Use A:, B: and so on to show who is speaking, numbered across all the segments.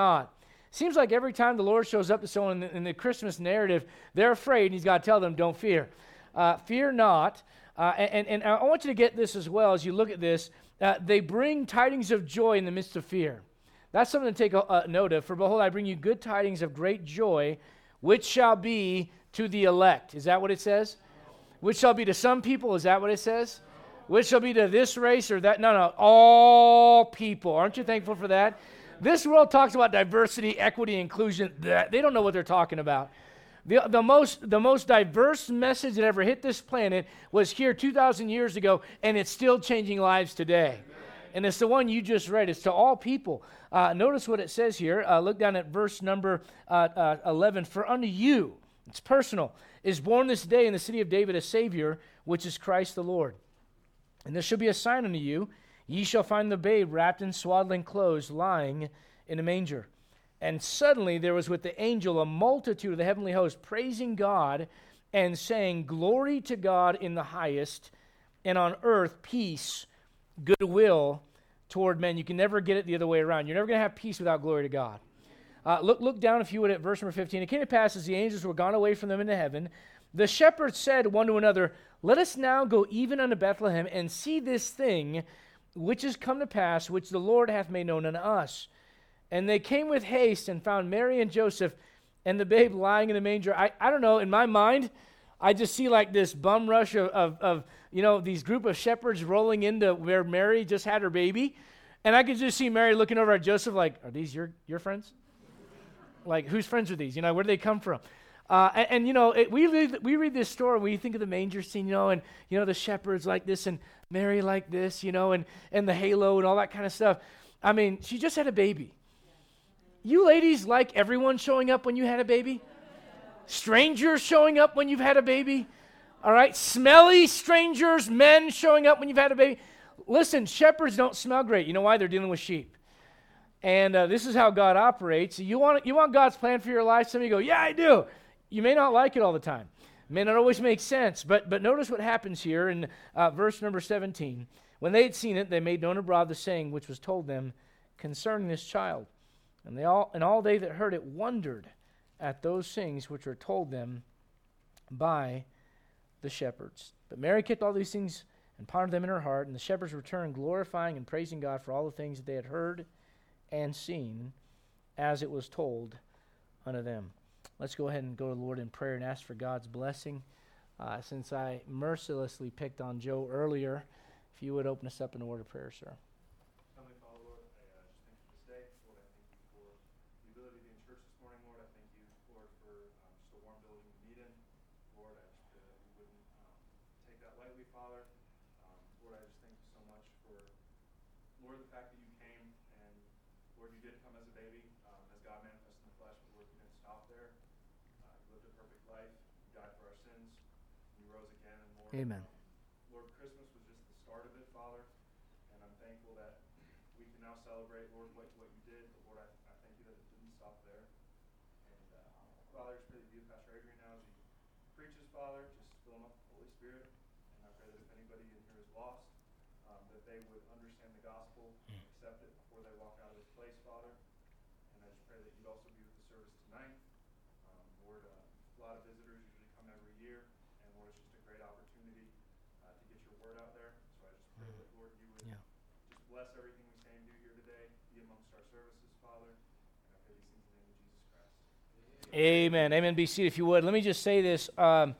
A: not. Seems like every time the Lord shows up to someone in the, in the Christmas narrative, they're afraid, and He's got to tell them, don't fear. Uh, fear not. Uh, and, and I want you to get this as well as you look at this. Uh, they bring tidings of joy in the midst of fear. That's something to take a note of. For behold, I bring you good tidings of great joy, which shall be to the elect. Is that what it says? Which shall be to some people. Is that what it says? Which shall be to this race or that? No, no. All people. Aren't you thankful for that? This world talks about diversity, equity, inclusion. They don't know what they're talking about. The, the, most, the most diverse message that ever hit this planet was here 2,000 years ago, and it's still changing lives today. And it's the one you just read. It's to all people. Uh, notice what it says here. Uh, look down at verse number uh, uh 11. For unto you, it's personal, is born this day in the city of David a Savior, which is Christ the Lord. And there shall be a sign unto you Ye shall find the babe wrapped in swaddling clothes, lying in a manger. And suddenly there was with the angel a multitude of the heavenly host praising God and saying, Glory to God in the highest, and on earth peace, goodwill toward men. You can never get it the other way around. You're never going to have peace without glory to God. Uh, look, look down, if you would, at verse number 15. It came to pass as the angels were gone away from them into heaven, the shepherds said one to another, Let us now go even unto Bethlehem and see this thing which is come to pass, which the Lord hath made known unto us. And they came with haste and found Mary and Joseph and the babe lying in the manger. I, I don't know, in my mind, I just see like this bum rush of, of, of, you know, these group of shepherds rolling into where Mary just had her baby. And I could just see Mary looking over at Joseph like, are these your, your friends? like, whose friends are these? You know, where do they come from? Uh, and, and, you know, it, we, read, we read this story, we think of the manger scene, you know, and, you know, the shepherds like this and Mary like this, you know, and, and the halo and all that kind of stuff. I mean, she just had a baby. You ladies like everyone showing up when you had a baby? Strangers showing up when you've had a baby? All right? Smelly strangers, men showing up when you've had a baby? Listen, shepherds don't smell great. You know why? They're dealing with sheep. And uh, this is how God operates. You want, you want God's plan for your life? Some of you go, Yeah, I do. You may not like it all the time. May not always make sense, but, but notice what happens here in uh, verse number 17. When they had seen it, they made known abroad the saying which was told them concerning this child. And, they all, and all they that heard it wondered at those things which were told them by the shepherds. But Mary kept all these things and pondered them in her heart, and the shepherds returned, glorifying and praising God for all the things that they had heard and seen, as it was told unto them. Let's go ahead and go to the Lord in prayer and ask for God's blessing. Uh, since I mercilessly picked on Joe earlier, if you would open us up in a word of prayer, sir. Amen.
B: Lord, Christmas was just the start of it, Father, and I'm thankful that we can now celebrate, Lord, what, what you did. But Lord, I, I thank you that it didn't stop there. And uh, Father, just pray that you, Pastor Adrian, now as he preaches, Father, just fill him up with the Holy Spirit. And I pray that if anybody in here is lost, um, that they would understand the gospel, mm. accept it before they walk out of this place, Father. And I just pray that you'd also be with the service tonight. Um, Lord, uh, a lot of visitors usually come every year. Lord, it's just a great opportunity uh, to get your word out there. So I just pray mm. that, Lord, you would yeah. just bless everything we say and do here today, be amongst our services, Father. And I pray these things in the name of Jesus Christ.
A: Amen. Amen. Be seated if you would. Let me just say this. Um,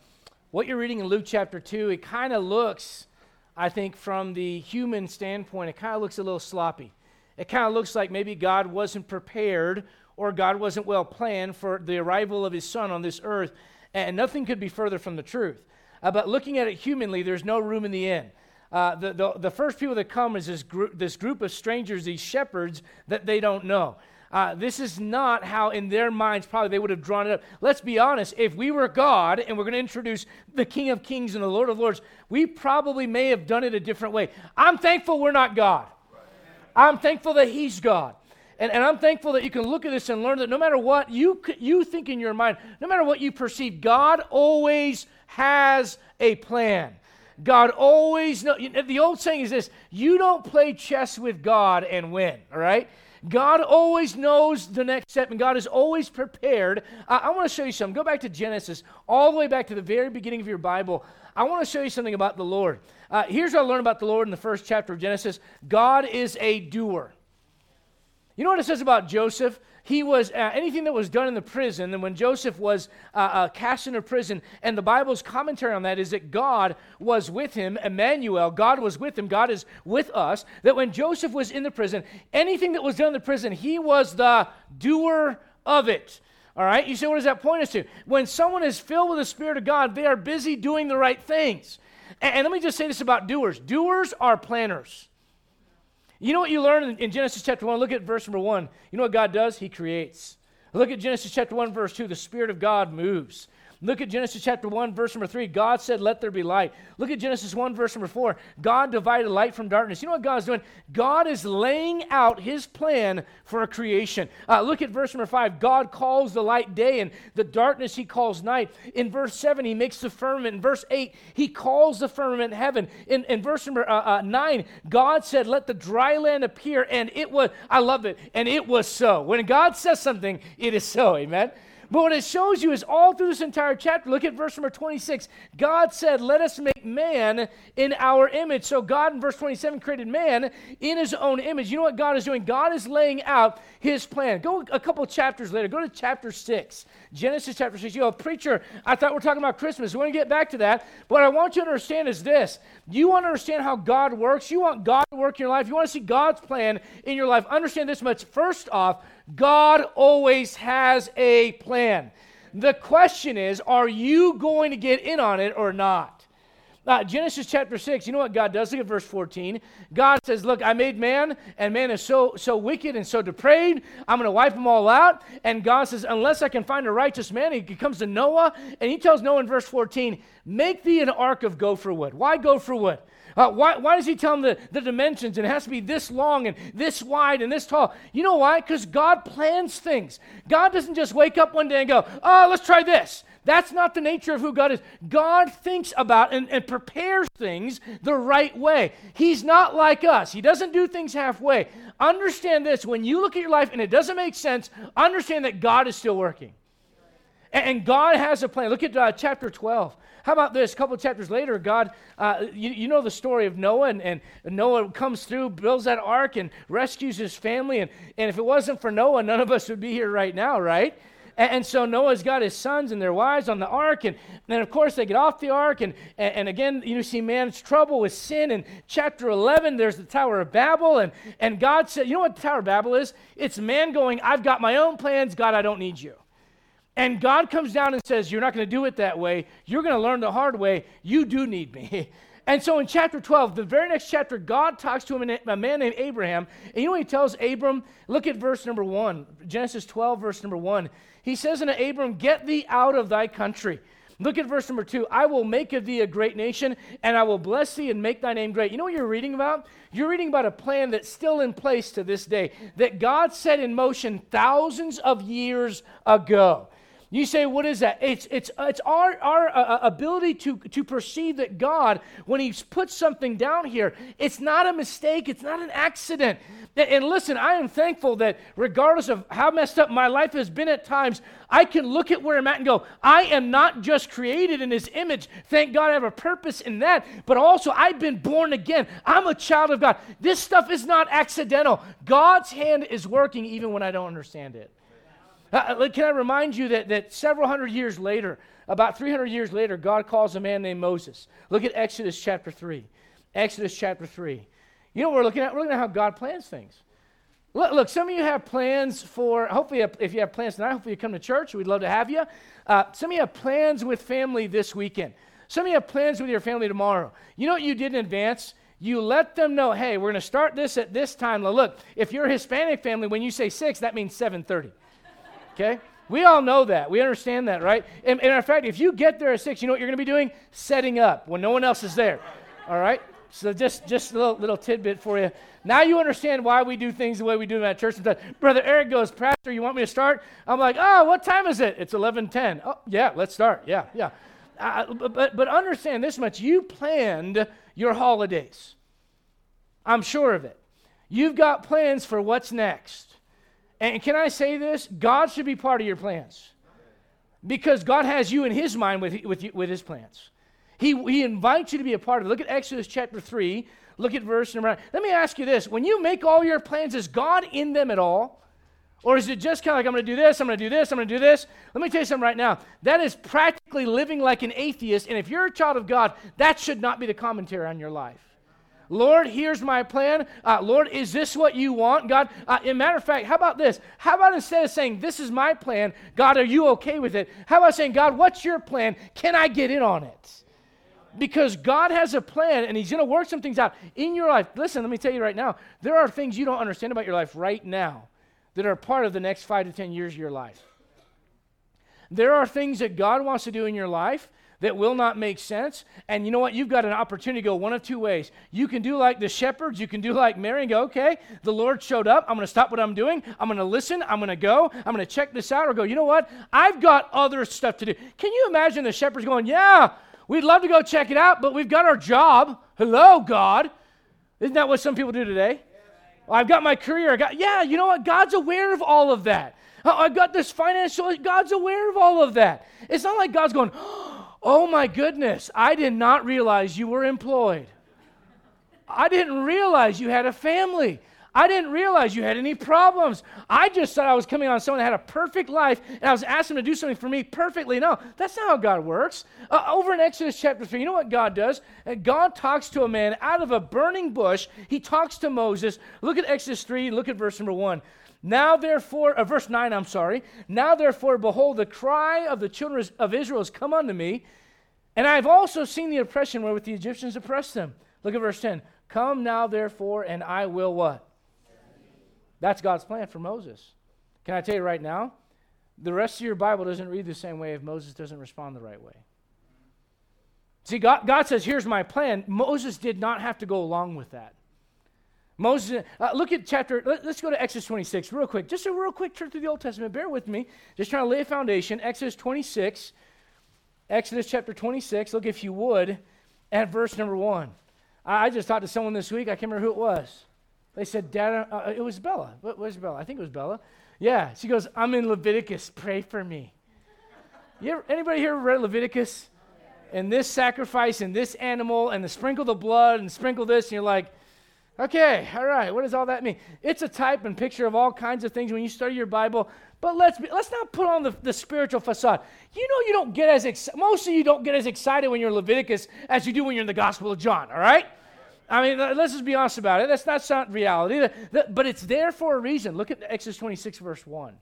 A: what you're reading in Luke chapter 2, it kind of looks, I think, from the human standpoint, it kind of looks a little sloppy. It kind of looks like maybe God wasn't prepared or God wasn't well planned for the arrival of his son on this earth. And nothing could be further from the truth. Uh, but looking at it humanly, there's no room in the inn. Uh, the, the, the, first people that come is this, this group of strangers, these shepherds that they don't know. Uh, this is not how, in their minds, probably they would have drawn it up. Let's be honest. If we were God and we're going to introduce the King of Kings and the Lord of Lords, we probably may have done it a different way. I'm thankful we're not God. I'm thankful that He's God. And, and I'm thankful that you can look at this and learn that no matter what you, you think in your mind, no matter what you perceive, God always has a plan. God always know. The old saying is this: you don't play chess with God and win. All right. God always knows the next step, and God is always prepared. I, I want to show you something. Go back to Genesis, all the way back to the very beginning of your Bible. I want to show you something about the Lord. Uh, here's what I learned about the Lord in the first chapter of Genesis God is a doer. You know what it says about Joseph? He was uh, anything that was done in the prison and when joseph was uh, uh, cast into prison and the bible's commentary on that is that god was with him emmanuel god was with him god is with us that when joseph was in the prison anything that was done in the prison he was the doer of it. All right? You say what does that point us to? When someone is filled with the spirit of god they are busy doing the right things. And, and let me just say this about doers. Doers are planners you know what you learn in, Genesis chapter 1? Look at verse number 1. You know what God does? He creates. Look at Genesis chapter 1, verse 2. The Spirit of God moves. Look at Genesis chapter 1, verse number 3. God said, Let there be light. Look at Genesis 1, verse number 4. God divided light from darkness. You know what God is doing? God is laying out his plan for a creation. Uh, look at verse number 5. God calls the light day, and the darkness he calls night. In verse 7, he makes the firmament. In verse 8, he calls the firmament heaven. In, in verse number uh, uh, 9, God said, Let the dry land appear, and it was, I love it, and it was so. When God says something, it is so. Amen. But what it shows you is all through this entire chapter, look at verse number 26. God said, Let us make man in our image. So God in verse 27 created man in his own image. You know what God is doing? God is laying out his plan. Go a couple chapters later, go to chapter 6. Genesis chapter 6. You know, preacher, I thought we are talking about Christmas. We're going to get back to that. But what I want you to understand is this. You want to understand how God works. You want God to work in your life. You want to see God's plan in your life. Understand this much. First off, God always has a plan. The question is, are you going to get in on it or not? Uh, Genesis chapter 6, you know what God does? Look at verse 14. God says, Look, I made man, and man is so, so wicked and so depraved. I'm going to wipe them all out. And God says, Unless I can find a righteous man, he comes to Noah, and he tells Noah in verse 14, Make thee an ark of gopher wood. Why gopher wood? Uh, why, why does he tell them the, the dimensions and it has to be this long and this wide and this tall? You know why? Because God plans things. God doesn't just wake up one day and go, oh, let's try this. That's not the nature of who God is. God thinks about and, and prepares things the right way. He's not like us, He doesn't do things halfway. Understand this when you look at your life and it doesn't make sense, understand that God is still working. And, God has a plan. Look at uh, chapter 12. How about this? A couple chapters later, God, uh, you, you, know the story of Noah, and, and, Noah comes through, builds that ark, and rescues his family. And, and if it wasn't for Noah, none of us would be here right now, right? And, and so Noah's got his sons and their wives on the ark, and then of course they get off the ark, and, and, and again, you see man's trouble with sin. In chapter 11, there's the Tower of Babel, and, and God said, You know what the Tower of Babel is? It's man going, I've got my own plans, God, I don't need you. And God comes down and says, You're not going to do it that way. You're going to learn the hard way. You do need me. And so in chapter 12, the very next chapter, God talks to him, a man named Abraham. And you know he tells Abram? Look at verse number 1, Genesis 12, verse number 1. He says unto Abram, Get thee out of thy country. Look at verse number 2. I will make of thee a great nation, and I will bless thee and make thy name great. You know what you're reading about? You're reading about a plan that's still in place to this day, that God set in motion thousands of years ago. You say, what is that? It's, it's, it's our, our uh, uh, ability to, to perceive that God, when He's put something down here, it's not a mistake, it's not an accident. And listen, I am thankful that regardless of how messed up my life has been at times, I can look at where I'm at and go, I am not just created in His image. Thank God I have a purpose in that, but also I've been born again. I'm a child of God. This stuff is not accidental. God's hand is working even when I don't understand it. Uh, uh can I remind you that, that several hundred years later, about 300 years later, God calls a man named Moses. Look at Exodus chapter 3. Exodus chapter 3. You know what we're looking at? We're looking at how God plans things. Look, look some of you have plans for, hopefully, if you have plans tonight, hopefully you come to church. We'd love to have you. Uh, some of you have plans with family this weekend. Some of you have plans with your family tomorrow. You know what you did in advance? You let them know, hey, we're going to start this at this time. Now, look, if you're a Hispanic family, when you say 6, that means 7.30. Okay? We all know that. We understand that, right? And, and in fact, if you get there at 6, you know what you're going to be doing? Setting up when no one else is there. All right? So just just a little, little tidbit for you. Now you understand why we do things the way we do in that church. Brother Eric goes, Pastor, you want me to start? I'm like, oh, what time is it? It's 11:10. Oh, yeah, let's start. Yeah, yeah. Uh, but but understand this much: you planned your holidays. I'm sure of it. You've got plans for what's next. And can I say this? God should be part of your plans. Because God has you in his mind with, with, with his plans. He, he invites you to be a part of it. Look at Exodus chapter 3. Look at verse number 9. Let me ask you this. When you make all your plans, is God in them at all? Or is it just kind of like, I'm going to do this, I'm going to do this, I'm going to do this? Let me tell you something right now. That is practically living like an atheist. And if you're a child of God, that should not be the commentary on your life. Lord, here's my plan. Uh, Lord, is this what you want? God, uh, a matter of fact, how about this? How about instead of saying, This is my plan, God, are you okay with it? How about saying, God, what's your plan? Can I get in on it? Because God has a plan and He's going to work some things out in your life. Listen, let me tell you right now, there are things you don't understand about your life right now that are part of the next five to 10 years of your life. There are things that God wants to do in your life that will not make sense. And you know what? You've got an opportunity to go one of two ways. You can do like the shepherds, you can do like Mary and go, okay, the Lord showed up. I'm going to stop what I'm doing. I'm going to listen. I'm going to go. I'm going to check this out. Or go, you know what? I've got other stuff to do. Can you imagine the shepherds going, yeah, we'd love to go check it out, but we've got our job. Hello, God. Isn't that what some people do today? I've got my career. I got, yeah, you know what? God's aware of all of that. Uh, I've got this financial, God's aware of all of that. It's not like God's going, oh my goodness, I did not realize you were employed. I didn't realize you had a family. I didn't realize you had any problems. I just thought I was coming on someone that had a perfect life and I was asking them to do something for me perfectly. No, that's not how God works. Uh, over in Exodus chapter 3, you know what God does? Uh, God talks to a man out of a burning bush. He talks to Moses. Look at Exodus 3, look at verse number 1. Now, therefore, uh, verse 9, I'm sorry. Now, therefore, behold, the cry of the children of Israel has come unto me, and I have also seen the oppression wherewith the Egyptians oppressed them. Look at verse 10. Come now, therefore, and I will what? That's God's plan for Moses. Can I tell you right now? The rest of your Bible doesn't read the same way if Moses doesn't respond the right way. See, God, God says, Here's my plan. Moses did not have to go along with that. Moses, uh, look at chapter, let, us go to Exodus 26 real quick. Just a real quick trip through the Old Testament. Bear with me. Just trying to lay a foundation. Exodus 26, Exodus chapter 26. Look, if you would, at verse number 1. I, I just talked to someone this week. I can't remember who it was. They said, Dad, uh, uh, it was Bella. What was Bella? I think it was Bella. Yeah. She goes, I'm in Leviticus. Pray for me. You ever, anybody here read Leviticus? And this sacrifice and this animal and the sprinkle the blood and sprinkle this, and you're like, okay, all right, what does all that mean? It's a type and picture of all kinds of things when you study your Bible. But let's be, let's not put on the, the spiritual facade. You know, you don't get as ex- most of you don't get as excited when you're in Leviticus as you do when you're in the Gospel of John. All right. I mean, let's just be honest about it. That's not, not reality, but it's there for a reason. Look at Exodus 26, verse 1.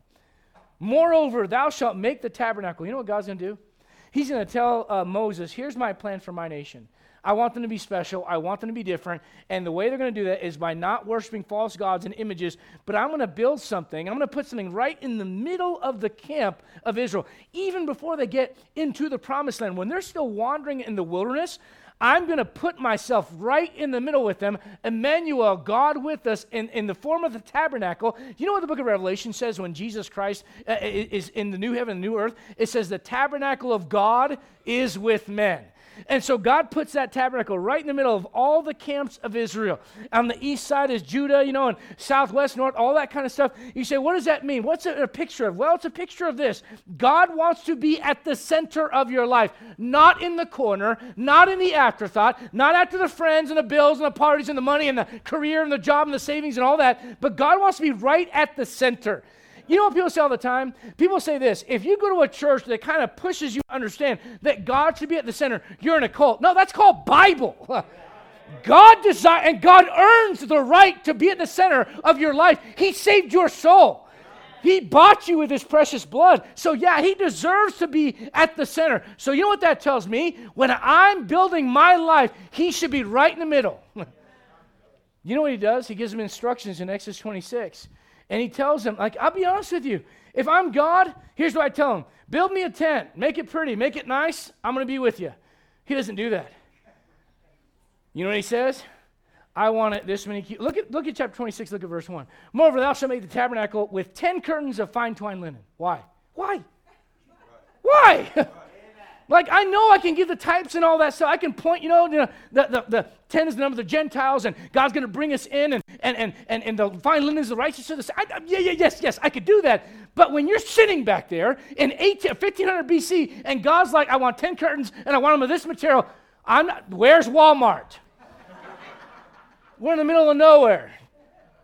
A: Moreover, thou shalt make the tabernacle. You know what God's going to do? He's going to tell uh, Moses, here's my plan for my nation. I want them to be special. I want them to be different. And the way they're going to do that is by not worshiping false gods and images, but I'm going to build something. I'm going to put something right in the middle of the camp of Israel, even before they get into the promised land. When they're still wandering in the wilderness, I'm going to put myself right in the middle with them. Emmanuel, God with us, in, in the form of the tabernacle. You know what the book of Revelation says when Jesus Christ uh, is in the new heaven and new earth? It says, The tabernacle of God is with men. And so God puts that tabernacle right in the middle of all the camps of Israel. On the east side is Judah, you know, and southwest, north, all that kind of stuff. You say, what does that mean? What's it a picture of? Well, it's a picture of this God wants to be at the center of your life, not in the corner, not in the afterthought, not after the friends and the bills and the parties and the money and the career and the job and the savings and all that, but God wants to be right at the center. You know what people say all the time? People say this if you go to a church that kind of pushes you to understand that God should be at the center, you're in a cult. No, that's called Bible. God desire and God earns the right to be at the center of your life. He saved your soul. He bought you with his precious blood. So, yeah, he deserves to be at the center. So, you know what that tells me? When I'm building my life, he should be right in the middle. you know what he does? He gives them instructions in Exodus 26. And he tells them, like, I'll be honest with you. If I'm God, here's what I tell him build me a tent, make it pretty, make it nice. I'm going to be with you. He doesn't do that. You know what he says? I want it this many. Look at look at chapter 26. Look at verse one. Moreover, thou shalt make the tabernacle with ten curtains of fine twined linen. Why? Why? Why? Like, I know I can give the types and all that stuff. I can point, you know, the, the, the 10 is the number of the Gentiles, and God's going to bring us in, and, and, and, and, and the fine linen is the righteousness. I, I, yeah, yeah, yes, yes, I could do that. But when you're sitting back there in 18, 1500 BC, and God's like, I want 10 curtains, and I want them of this material, I'm not, where's Walmart? We're in the middle of nowhere.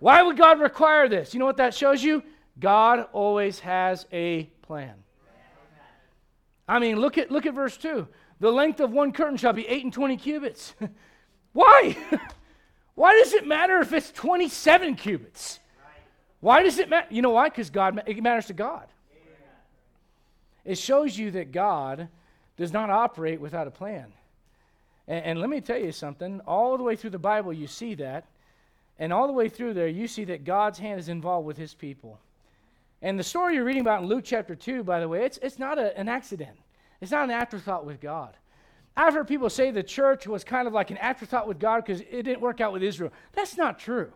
A: Why would God require this? You know what that shows you? God always has a plan. I mean, look at, look at verse 2. The length of one curtain shall be 8 and 20 cubits. Why? why does it matter if it's 27 cubits? Why does it matter? You know why? Because God it matters to God. It shows you that God does not operate without a plan. And, and, let me tell you something. All the way through the Bible, you see that. And all the way through there, you see that God's hand is involved with his people. And the story you're reading about in Luke chapter 2, by the way, it's, it's not a, an accident. It's not an afterthought with God. I've heard people say the church was kind of like an afterthought with God because it didn't work out with Israel. That's not true.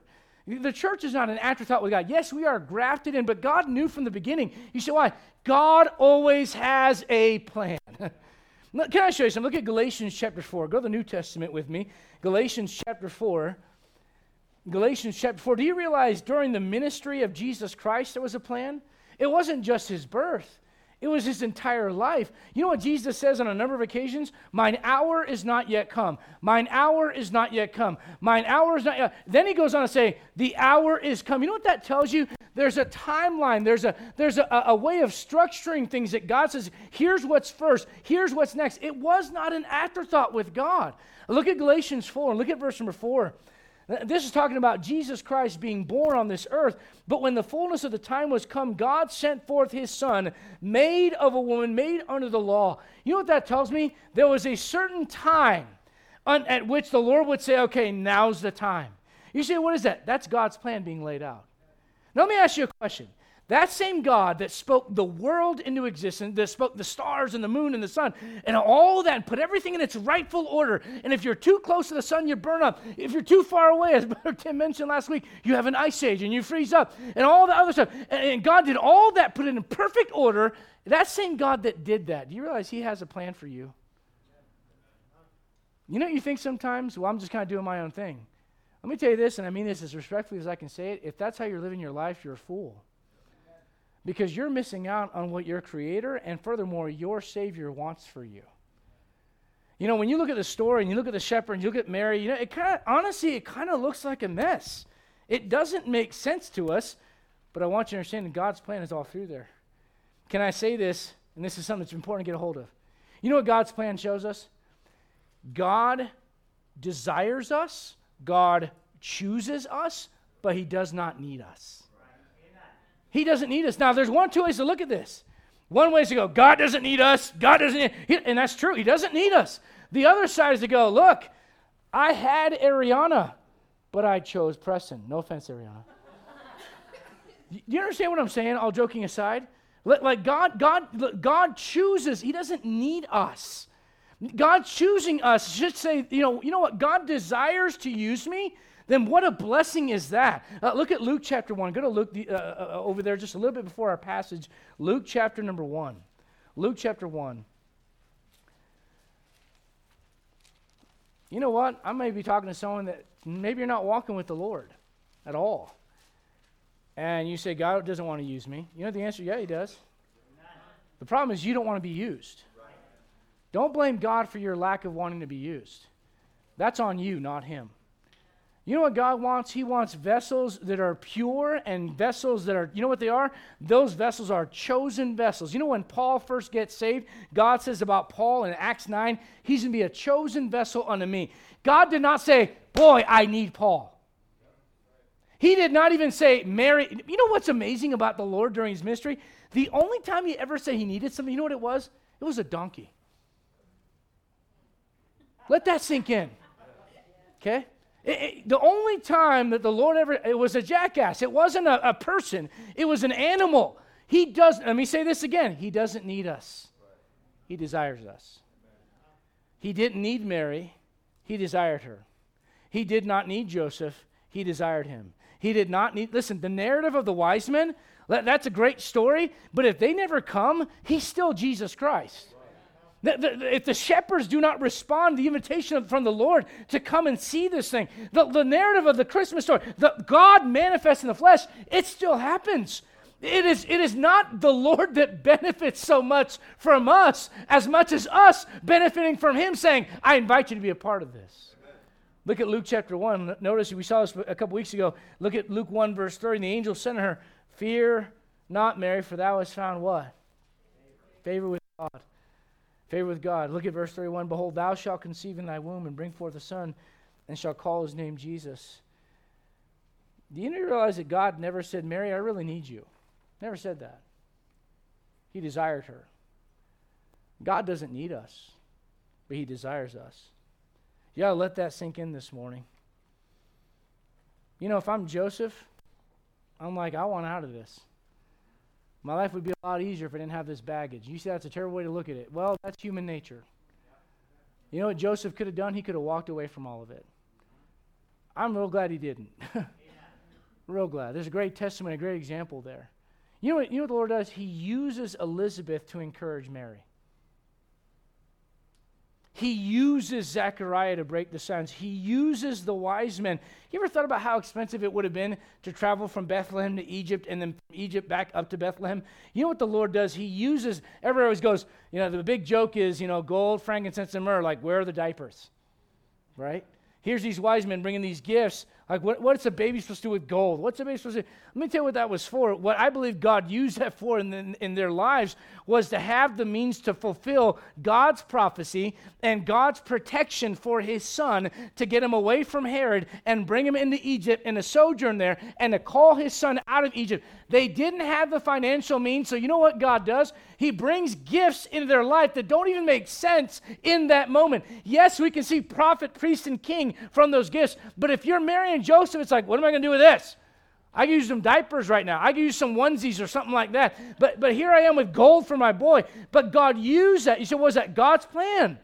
A: The church is not an afterthought with God. Yes, we are grafted in, but God knew from the beginning. You say, why? God always has a plan. Can I show you something? Look at Galatians chapter 4. Go to the New Testament with me. Galatians chapter 4. Galatians chapter 4. Do you realize during the ministry of Jesus Christ there was a plan? It wasn't just his birth, it was his entire life. You know what Jesus says on a number of occasions? Mine hour is not yet come. Mine hour is not yet come. Mine hour is not yet. Then he goes on to say, The hour is come. You know what that tells you? There's a timeline, there's a there's a, a way of structuring things that God says, here's what's first, here's what's next. It was not an afterthought with God. Look at Galatians 4, look at verse number 4. This is talking about Jesus Christ being born on this earth. But when the fullness of the time was come, God sent forth his son, made of a woman, made under the law. You know what that tells me? There was a certain time at which the Lord would say, okay, now's the time. You say, what is that? That's God's plan being laid out. Now, let me ask you a question. That same God that spoke the world into existence, that spoke the stars and the moon and the sun, and all that, and put everything in its rightful order. And if you're too close to the sun, you burn up. If you're too far away, as Brother Tim mentioned last week, you have an ice age and you freeze up, and all the other stuff. And, God did all that, put it in perfect order. That same God that did that, do you realize He has a plan for you? You know, you think sometimes, well, I'm just kind of doing my own thing. Let me tell you this, and I mean this as respectfully as I can say it. If that's how you're living your life, you're a fool because you're missing out on what your creator and furthermore your savior wants for you. You know when you look at the story and you look at the shepherd and you look at mary you know it kind of honestly it kind of looks like a mess. It doesn't make sense to us but i want you to understand that god's plan is all through there. Can i say this? And this is something that's important to get a hold of. You know what god's plan shows us? God desires us god chooses us but he does not need us he doesn't need us. Now, there's one, two ways to look at this. One way is to go, God doesn't need us. God doesn't need, and that's true. He doesn't need us. The other side is to go, look, I had Ariana, but I chose Preston. No offense, Ariana. Do you understand what I'm saying? All joking aside, like God, God, God chooses. He doesn't need us. God choosing us should say, you know, you know what? God desires to use me then what a blessing is that? Uh, look at Luke chapter 1. Go to Luke the, uh, uh, uh, over there just a little bit before our passage. Luke chapter number 1. Luke chapter 1. You know what? I may be talking to someone that maybe you're not walking with the Lord at all. And you say, God doesn't want to use me. You know the answer? Yeah, He does. The problem is you don't want to be used. Don't blame God for your lack of wanting to be used. That's on you, not Him. You know what God wants? He wants vessels that are pure and vessels that are, you know what they are? Those vessels are chosen vessels. You know when Paul first gets saved, God says about Paul in Acts 9, he's going to be a chosen vessel unto me. God did not say, Boy, I need Paul. He did not even say, Mary. You know what's amazing about the Lord during his ministry? The only time he ever said he needed something, you know what it was? It was a donkey. Let that sink in. Okay? It, the only time that the Lord ever, it was a jackass. It wasn't a, a person, it was an animal. He doesn't, let me say this again He doesn't need us, He desires us. He didn't need Mary, He desired her. He did not need Joseph, He desired him. He did not need, listen, the narrative of the wise men, that's a great story, but if they never come, He's still Jesus Christ. If the shepherds do not respond to the invitation from the Lord to come and see this thing, the, the narrative of the Christmas story, the God manifests in the flesh, it still happens. It is, it is not the Lord that benefits so much from us as much as us benefiting from Him saying, I invite you to be a part of this. Amen. Look at Luke chapter 1. Notice we saw this a couple weeks ago. Look at Luke 1, verse 30. And the angel said to her, Fear not, Mary, for thou hast found what? Favor with God. Favor with God. Look at verse 31. Behold, thou shalt conceive in thy womb and bring forth a son, and shall call his name Jesus. Do you realize that God never said, Mary, I really need you? Never said that. He desired her. God doesn't need us, but He desires us. You got to let that sink in this morning. You know, if I'm Joseph, I'm like, I want out of this. My life would be a lot easier if I didn't have this baggage. You see, that's a terrible way to look at it. Well, that's human nature. You know what Joseph could have done? He could have walked away from all of it. I'm real glad he didn't. real glad. There's a great testimony, a great example there. You know, what, you know what the Lord does? He uses Elizabeth to encourage Mary. He uses Zechariah to break the silence. He uses the wise men. You ever thought about how expensive it would have been to travel from Bethlehem to Egypt and then from Egypt back up to Bethlehem? You know what the Lord does? He uses, everyone always goes, you know, the big joke is, you know, gold, frankincense, and myrrh. Like, where are the diapers? Right? Here's these wise men bringing these gifts like, what, what's a baby supposed to do with gold? What's a baby supposed to do? Let me tell you what that was for. What I believe God used that for in, the, in their lives was to have the means to fulfill God's prophecy and God's protection for his son to get him away from Herod and bring him into Egypt and a sojourn there and to call his son out of Egypt. They didn't have the financial means, so you know what God does? He brings gifts into their life that don't even make sense in that moment. Yes, we can see prophet, priest, and king from those gifts, but if you're marrying Joseph, it's like, what am I going to do with this? I use some diapers right now. I use some onesies or something like that. But, but here I am with gold for my boy. But God used that. You said, was that God's plan?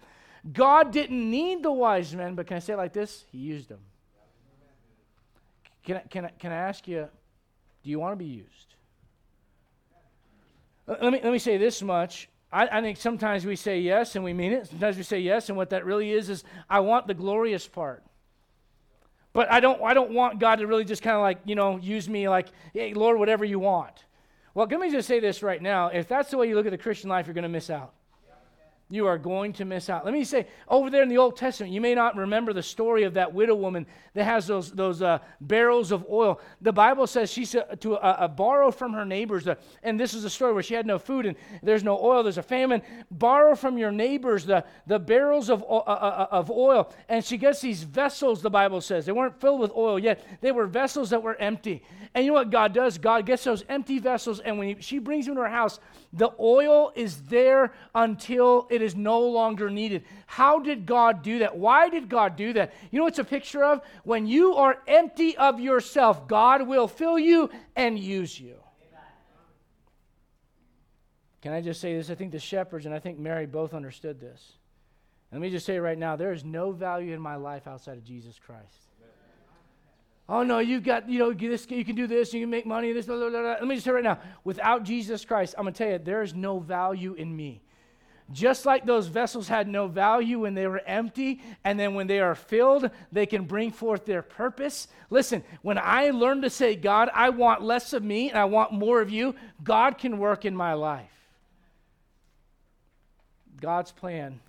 A: God didn't need the wise men, but can I say it like this? He used them. Can I, can I, can I ask you, do you want to be used? Let me, let me say this much. I, I think sometimes we say yes and we mean it. Sometimes we say yes, and what that really is is I want the glorious part. But I don't, I don't want God to really just kind of like, you know, use me like, hey, Lord, whatever you want. Well, let me just say this right now. If that's the way you look at the Christian life, you're going to miss out you are going to miss out. Let me say, over there in the Old Testament, you may not remember the story of that widow woman that has those, those uh, barrels of oil. The Bible says she said to uh, uh, borrow from her neighbors, the, and this is a story where she had no food and there's no oil, there's a famine. Borrow from your neighbors the, the barrels of, uh, uh, uh, of oil. And she gets these vessels, the Bible says. They weren't filled with oil yet, they were vessels that were empty. And you know what God does? God gets those empty vessels, and when he, she brings them to her house, the oil is there until it is no longer needed. How did God do that? Why did God do that? You know it's a picture of? When you are empty of yourself, God will fill you and use you. Can I just say this? I think the shepherds and I think Mary both understood this. Let me just say right now there is no value in my life outside of Jesus Christ. Oh no, you've got, you know, this, you can do this, you can make money, this, blah, blah, blah. Let me just say right now, without Jesus Christ, I'm gonna tell you, there is no value in me. Just like those vessels had no value when they were empty, and then when they are filled, they can bring forth their purpose. Listen, when I learn to say, God, I want less of me and I want more of you, God can work in my life. God's plan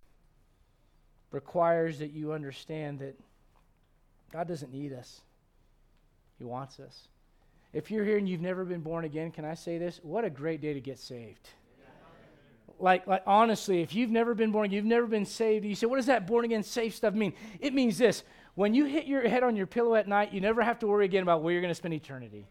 A: requires that you understand that God doesn't need us. He wants us. If you're here and you've never been born again, can I say this? What a great day to get saved. Like, like honestly, if you've never been born, you've never been saved, you say, what does that born again safe stuff mean? It means this. When you hit your head on your pillow at night, you never have to worry again about where you're going to spend eternity.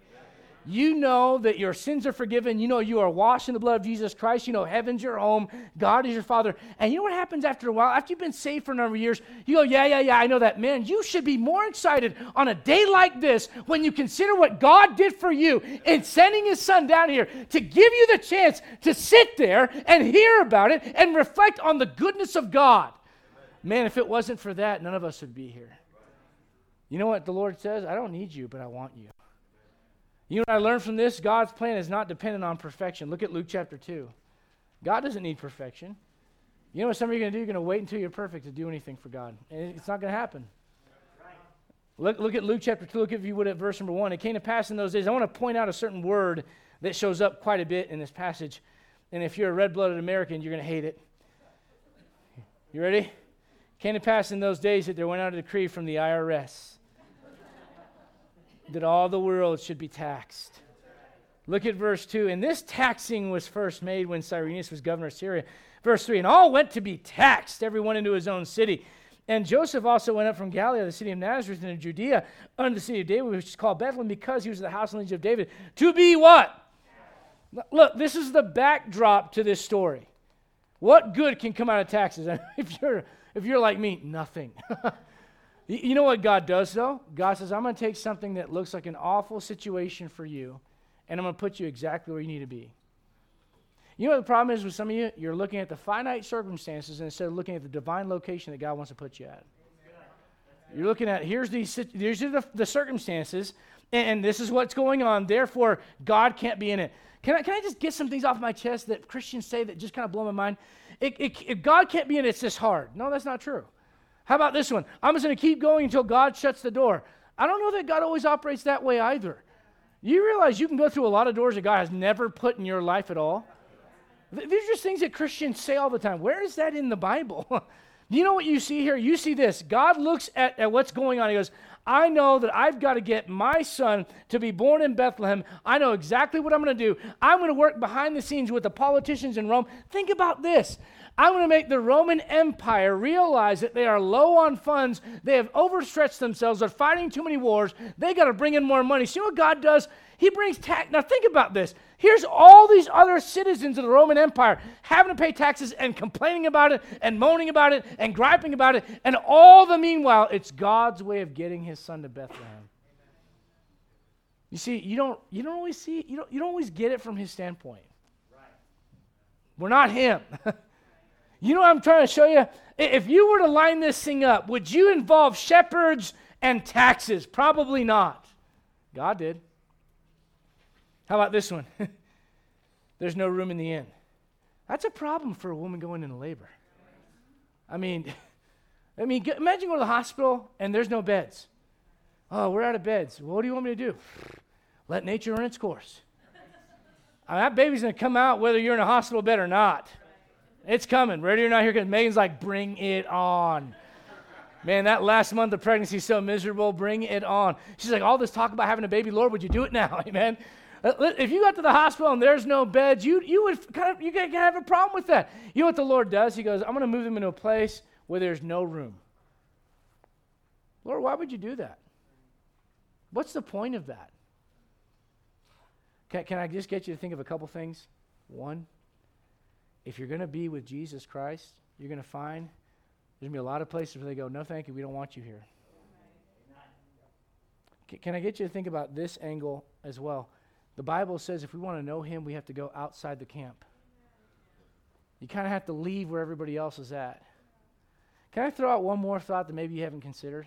A: You know that your sins are forgiven. You know you are washed in the blood of Jesus Christ. You know heaven's your home. God is your Father. And you know what happens after a while? After you've been saved for a number of years, you go, Yeah, yeah, yeah, I know that. Man, you should be more excited on a day like this when you consider what God did for you in sending His Son down here to give you the chance to sit there and hear about it and reflect on the goodness of God. Man, if it wasn't for that, none of us would be here. You know what the Lord says? I don't need you, but I want you. You know what I learned from this? God's plan is not dependent on perfection. Look at Luke chapter 2. God doesn't need perfection. You know what some of you are going to do? You're going to wait until you're perfect to do anything for God. And it's not going to happen. Look, look at Luke chapter 2. Look, if you would, at verse number 1. It came to pass in those days. I want to point out a certain word that shows up quite a bit in this passage. And if you're a red blooded American, you're going to hate it. You ready? Came to pass in those days that there went out a decree from the IRS that all the world should be taxed. Look at verse 2. And this taxing was first made when Cyrenius was governor of Syria. Verse 3 And all went to be taxed, everyone into his own city. And Joseph also went up from Galilee, the city of Nazareth, into Judea, unto the city of David, which is called Bethlehem, because he was of the house and lineage of David, to be what? Look, this is the backdrop to this story. What good can come out of taxes? if you're if you're like me, nothing. you know what God does though? God says, I'm going to take something that looks like an awful situation for you, and I'm going to put you exactly where you need to be. You know what the problem is with some of you? You're looking at the finite circumstances instead of looking at the divine location that God wants to put you at. You're looking at here's the here's the, the circumstances, and, and this is what's going on. Therefore, God can't be in it. Can I, can I just get some things off my chest that Christians say that just kind of blow my mind? It, it, if God can't be in it, it's this hard. No, that's not true. How about this one? I'm just going to keep going until God shuts the door. I don't know that God always operates that way either. You realize you can go through a lot of doors that God has never put in your life at all? These are just things that Christians say all the time. Where is that in the Bible? Do you know what you see here? You see this. God looks at, at what's going on. He goes, I know that I've got to get my son to be born in Bethlehem. I know exactly what I'm going to do. I'm going to work behind the scenes with the politicians in Rome. Think about this. I'm going to make the Roman Empire realize that they are low on funds. They have overstretched themselves. They're fighting too many wars. They got to bring in more money. See what God does? He brings tax. Now think about this. Here's all these other citizens of the Roman Empire having to pay taxes and complaining about it and moaning about it and griping about it. And all the meanwhile, it's God's way of getting his son to Bethlehem. You see, you don't, you don't always see, you don't, you don't always get it from his standpoint. We're not him. you know what I'm trying to show you? If you were to line this thing up, would you involve shepherds and taxes? Probably not. God did. How about this one? There's no room in the inn. That's a problem for a woman going into labor. I mean, I mean, imagine going to the hospital and there's no beds. Oh, we're out of beds. What do you want me to do? Let nature run its course. I mean, that baby's going to come out whether you're in a hospital bed or not. It's coming. Ready or not here, because Megan's like, bring it on. Man, that last month of pregnancy is so miserable. Bring it on. She's like, all this talk about having a baby, Lord, would you do it now? Amen. Uh, if you got to the hospital and there's no beds, you, you would kind of you can have a problem with that. You know what the Lord does? He goes, I'm going to move them into a place where there's no room. Lord, why would you do that? What's the point of that? Can, can I just get you to think of a couple things? One, if you're going to be with Jesus Christ, you're going to find there's going to be a lot of places where they go, No, thank you, we don't want you here. Can, I get you to think about this angle as well? The Bible says if we want to know Him, we have to go outside the camp. You kind of have to leave where everybody else is at. Can I throw out one more thought that maybe you haven't considered?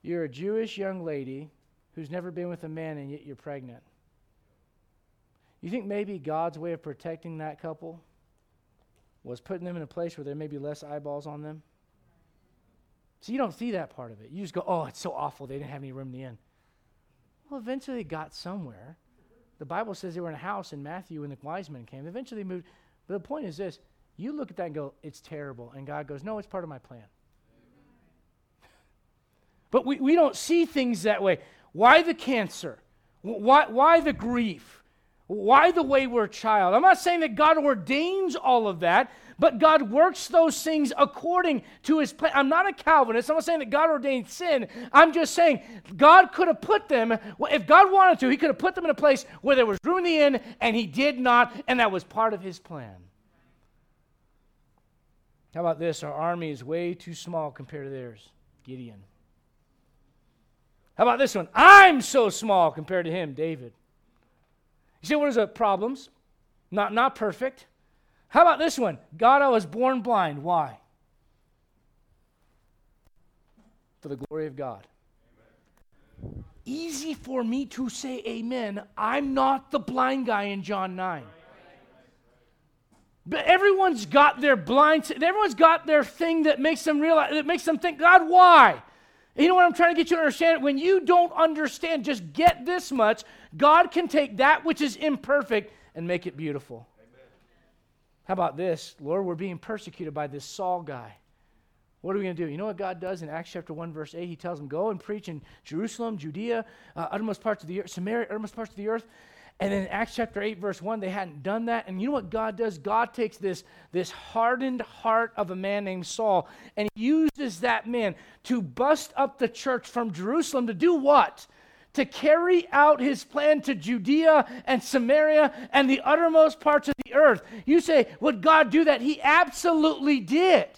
A: You're a Jewish young lady who's never been with a man and yet you're pregnant. You think maybe God's way of protecting that couple was putting them in a place where there may be less eyeballs on them? So you don't see that part of it. You just go, oh, it's so awful they didn't have any room in the inn. Well, eventually they got somewhere. The Bible says they were in a house in Matthew when the wise men came. Eventually they moved. But the point is this you look at that and go, it's terrible. And God goes, no, it's part of my plan. but we, we don't see things that way. Why the cancer? Why, why the grief? Why the wayward child? I'm not saying that God ordains all of that, but God works those things according to his plan. I'm not a Calvinist. I'm not saying that God ordained sin. I'm just saying God could have put them, if God wanted to, he could have put them in a place where there was room in the inn, and he did not, and that was part of his plan. How about this? Our army is way too small compared to theirs. Gideon. How about this one? I'm so small compared to him, David. You see, what are the problems? Not, not perfect. How about this one? God, I was born blind. Why? For the glory of God. Easy for me to say amen. I'm not the blind guy in John 9. But everyone's got their blind, everyone's got their thing that makes them realize, that makes them think, God, why? You know what I'm trying to get you to understand? When you don't understand, just get this much. God can take that which is imperfect and make it beautiful. Amen. How about this? Lord, we're being persecuted by this Saul guy. What are we going to do? You know what God does in Acts chapter 1, verse 8? He tells them, Go and preach in Jerusalem, Judea, uh, uttermost parts of the earth, Samaria, uttermost parts of the earth. And in Acts chapter 8, verse 1, they hadn't done that. And you know what God does? God takes this, this hardened heart of a man named Saul and he uses that man to bust up the church from Jerusalem to do what? To carry out his plan to Judea and Samaria and the uttermost parts of the earth. You say, would God do that? He absolutely did.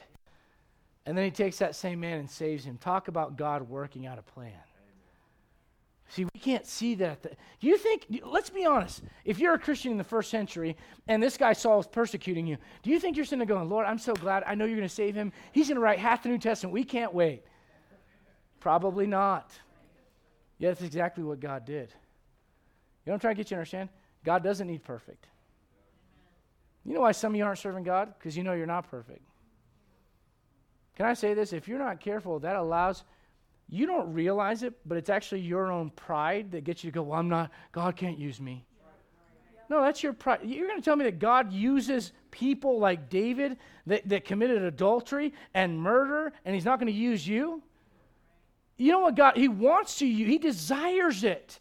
A: And then he takes that same man and saves him. Talk about God working out a plan. See, we can't see that. Do you think, let's be honest, if you're a Christian in the first century and this guy Saul is persecuting you, do you think you're sitting there going, Lord, I'm so glad I know you're going to save him? He's going to write half the New Testament. We can't wait. Probably not. Yeah, that's exactly what God did. You know what I'm trying to get you to understand? God doesn't need perfect. You know why some of you aren't serving God? Because you know you're not perfect. Can I say this? If you're not careful, that allows, you don't realize it, but it's actually your own pride that gets you to go, well, I'm not, God can't use me. No, that's your pride. You're going to tell me that God uses people like David that, that committed adultery and murder, and he's not going to use you? You know what God, he wants to use, he desires it.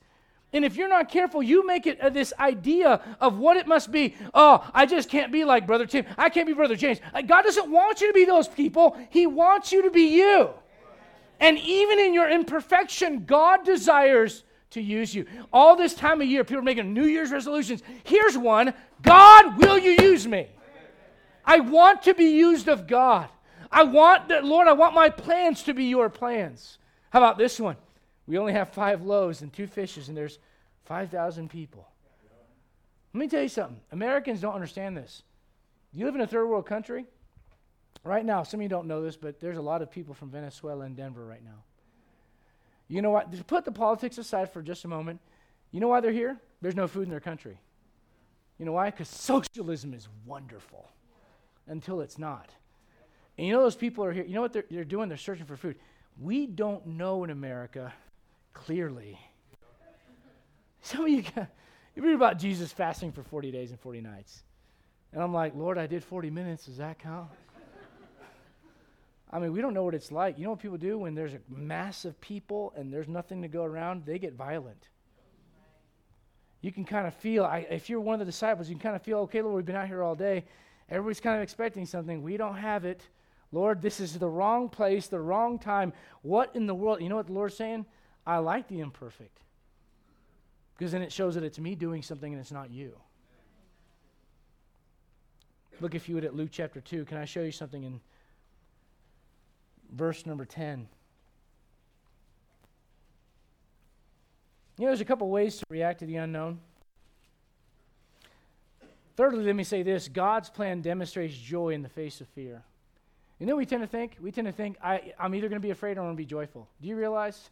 A: And if you're not careful, you make it uh, this idea of what it must be. Oh, I just can't be like Brother Tim. I can't be Brother James. Uh, God doesn't want you to be those people, He wants you to be you. And even in your imperfection, God desires to use you. All this time of year, people are making New Year's resolutions. Here's one God, will you use me? I want to be used of God. I want that, Lord, I want my plans to be your plans. How about this one? We only have five loaves and two fishes, and there's 5,000 people. Let me tell you something. Americans don't understand this. You live in a third world country. Right now, some of you don't know this, but there's a lot of people from Venezuela and Denver right now. You know what? To put the politics aside for just a moment, you know why they're here? There's no food in their country. You know why? Because socialism is wonderful until it's not. And you know those people are here. You know what they're, they're doing? They're searching for food. We don't know in America clearly. Some of you, you read about Jesus fasting for 40 days and 40 nights. And I'm like, Lord, I did 40 minutes. Does that count? I mean, we don't know what it's like. You know what people do when there's a mass of people and there's nothing to go around? They get violent. You can kind of feel, I, if you're one of the disciples, you can kind of feel, okay, Lord, we've been out here all day. Everybody's kind of expecting something. We don't have it. Lord, this is the wrong place, the wrong time. What in the world? You know what the Lord's saying? I like the imperfect. Because then it shows that it's me doing something and it's not you. Look, if you would, at Luke chapter 2. Can I show you something in verse number 10? You know, there's a couple ways to react to the unknown. Thirdly, let me say this God's plan demonstrates joy in the face of fear. You know we tend to think? We tend to think, I, I'm either going to be afraid or I'm going to be joyful. Do you realize?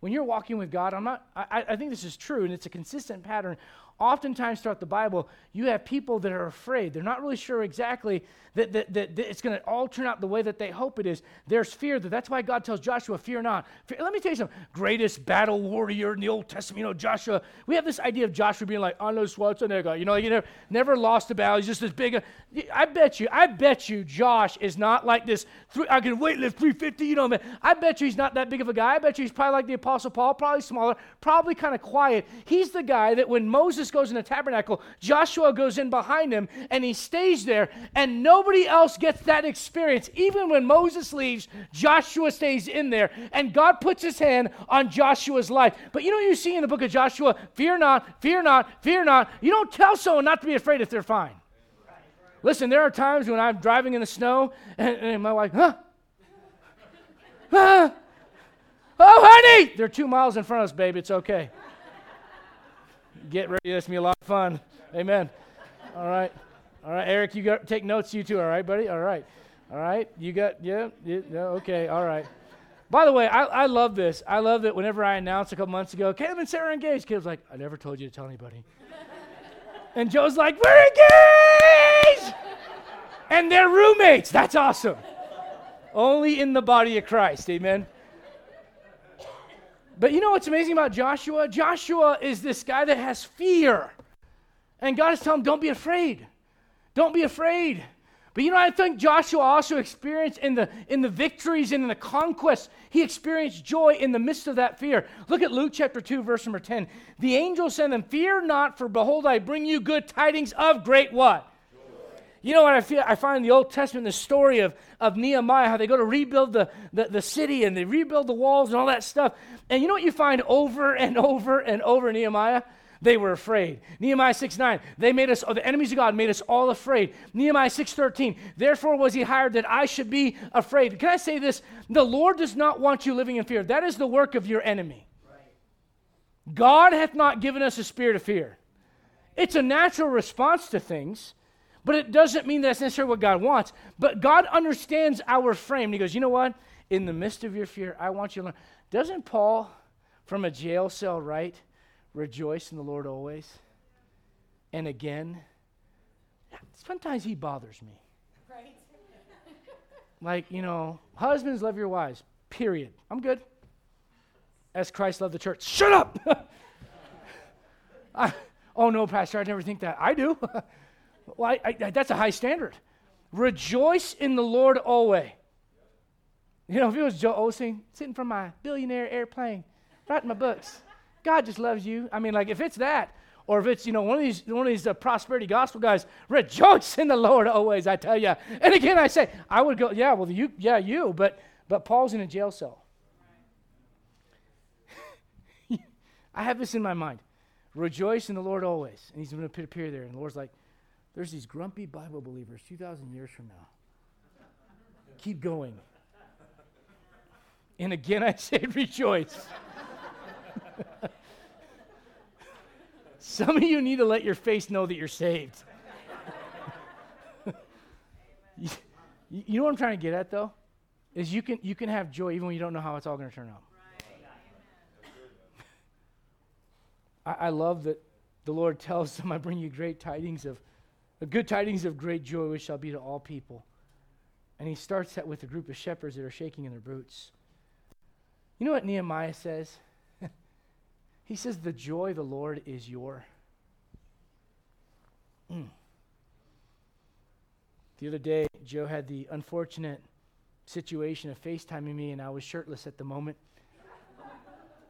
A: When you're walking with God, I'm not, I, I think this is true, and it's a consistent pattern oftentimes throughout the Bible, you have people that are afraid. They're not really sure exactly that, that, that, that it's going to all turn out the way that they hope it is. There's fear. That that's why God tells Joshua, fear not. Fear, let me tell you something. Greatest battle warrior in the Old Testament, you know, Joshua. We have this idea of Joshua being like Arnold Schwarzenegger. You know, you never, never lost a battle. He's just as big. I bet you, I bet you Josh is not like this. Three, I can weightlift 350, you know, man. I bet you he's not that big of a guy. I bet you he's probably like the Apostle Paul, probably smaller, probably kind of quiet. He's the guy that when Moses Moses goes in the tabernacle, Joshua goes in behind him and he stays there, and nobody else gets that experience. Even when Moses leaves, Joshua stays in there, and God puts his hand on Joshua's life. But you know you see in the book of Joshua? Fear not, fear not, fear not. You don't tell someone not to be afraid if they're fine. Listen, there are times when I'm driving in the snow and, and my wife, huh? huh? Oh, honey! They're two miles in front of us, baby. It's okay. Get ready. That's going to be a lot of fun. Amen. All right. All right, Eric, you got take notes, you too. All right, buddy. All right. All right. You got, yeah, yeah, okay. All right. By the way, I, I love this. I love that whenever I announced a couple months ago, Caleb and Sarah engaged, Caleb's like, I never told you to tell anybody. and Joe's like, we're engaged! and they're roommates. That's awesome. Only in the body of Christ. Amen. But you know what's amazing about Joshua? Joshua is this guy that has fear. And God is telling him, don't be afraid. Don't be afraid. But you know, I think Joshua also experienced in the, in the victories and in the conquests, he experienced joy in the midst of that fear. Look at Luke chapter 2, verse number 10. The angel said to them, Fear not, for behold, I bring you good tidings of great what? You know what I feel? I find in the Old Testament the story of, of Nehemiah, how they go to rebuild the, the, the city and they rebuild the walls and all that stuff. And you know what you find over and over and over Nehemiah? They were afraid. Nehemiah 6 9, they made us, the enemies of God made us all afraid. Nehemiah 6 13, therefore was he hired that I should be afraid. Can I say this? The Lord does not want you living in fear. That is the work of your enemy. God hath not given us a spirit of fear. It's a natural response to things, but it doesn't mean that's necessarily what God wants. But God understands our frame. He goes, you know what? In the midst of your fear, I want you to learn. Doesn't Paul from a jail cell write? Rejoice in the Lord always. And again, sometimes he bothers me. Right. like, you know, husbands love your wives, period. I'm good. As Christ loved the church. Shut up! I, oh, no, Pastor, I never think that. I do. well, I, I, that's a high standard. Rejoice in the Lord always. You know, if it was Joel Osteen sitting from my billionaire airplane, writing my books. God just loves you. I mean, like if it's that, or if it's you know one of these one of these uh, prosperity gospel guys, rejoice in the Lord always. I tell you. And again, I say I would go, yeah, well, you, yeah, you, but but Paul's in a jail cell. I have this in my mind. Rejoice in the Lord always, and he's going to appear there. And the Lord's like, there's these grumpy Bible believers two thousand years from now. Keep going. And again, I say rejoice. Some of you need to let your face know that you're saved. you, you, know what I'm trying to get at, though? Is you can, you can have joy even when you don't know how it's all going to turn out. I, I love that the Lord tells them, I bring you great tidings of, the good tidings of great joy, which shall be to all people. And he starts that with a group of shepherds that are shaking in their boots. You know what Nehemiah says? He says, The joy of the Lord is your. Mm. The other day, Joe had the unfortunate situation of FaceTiming me, and I was shirtless at the moment.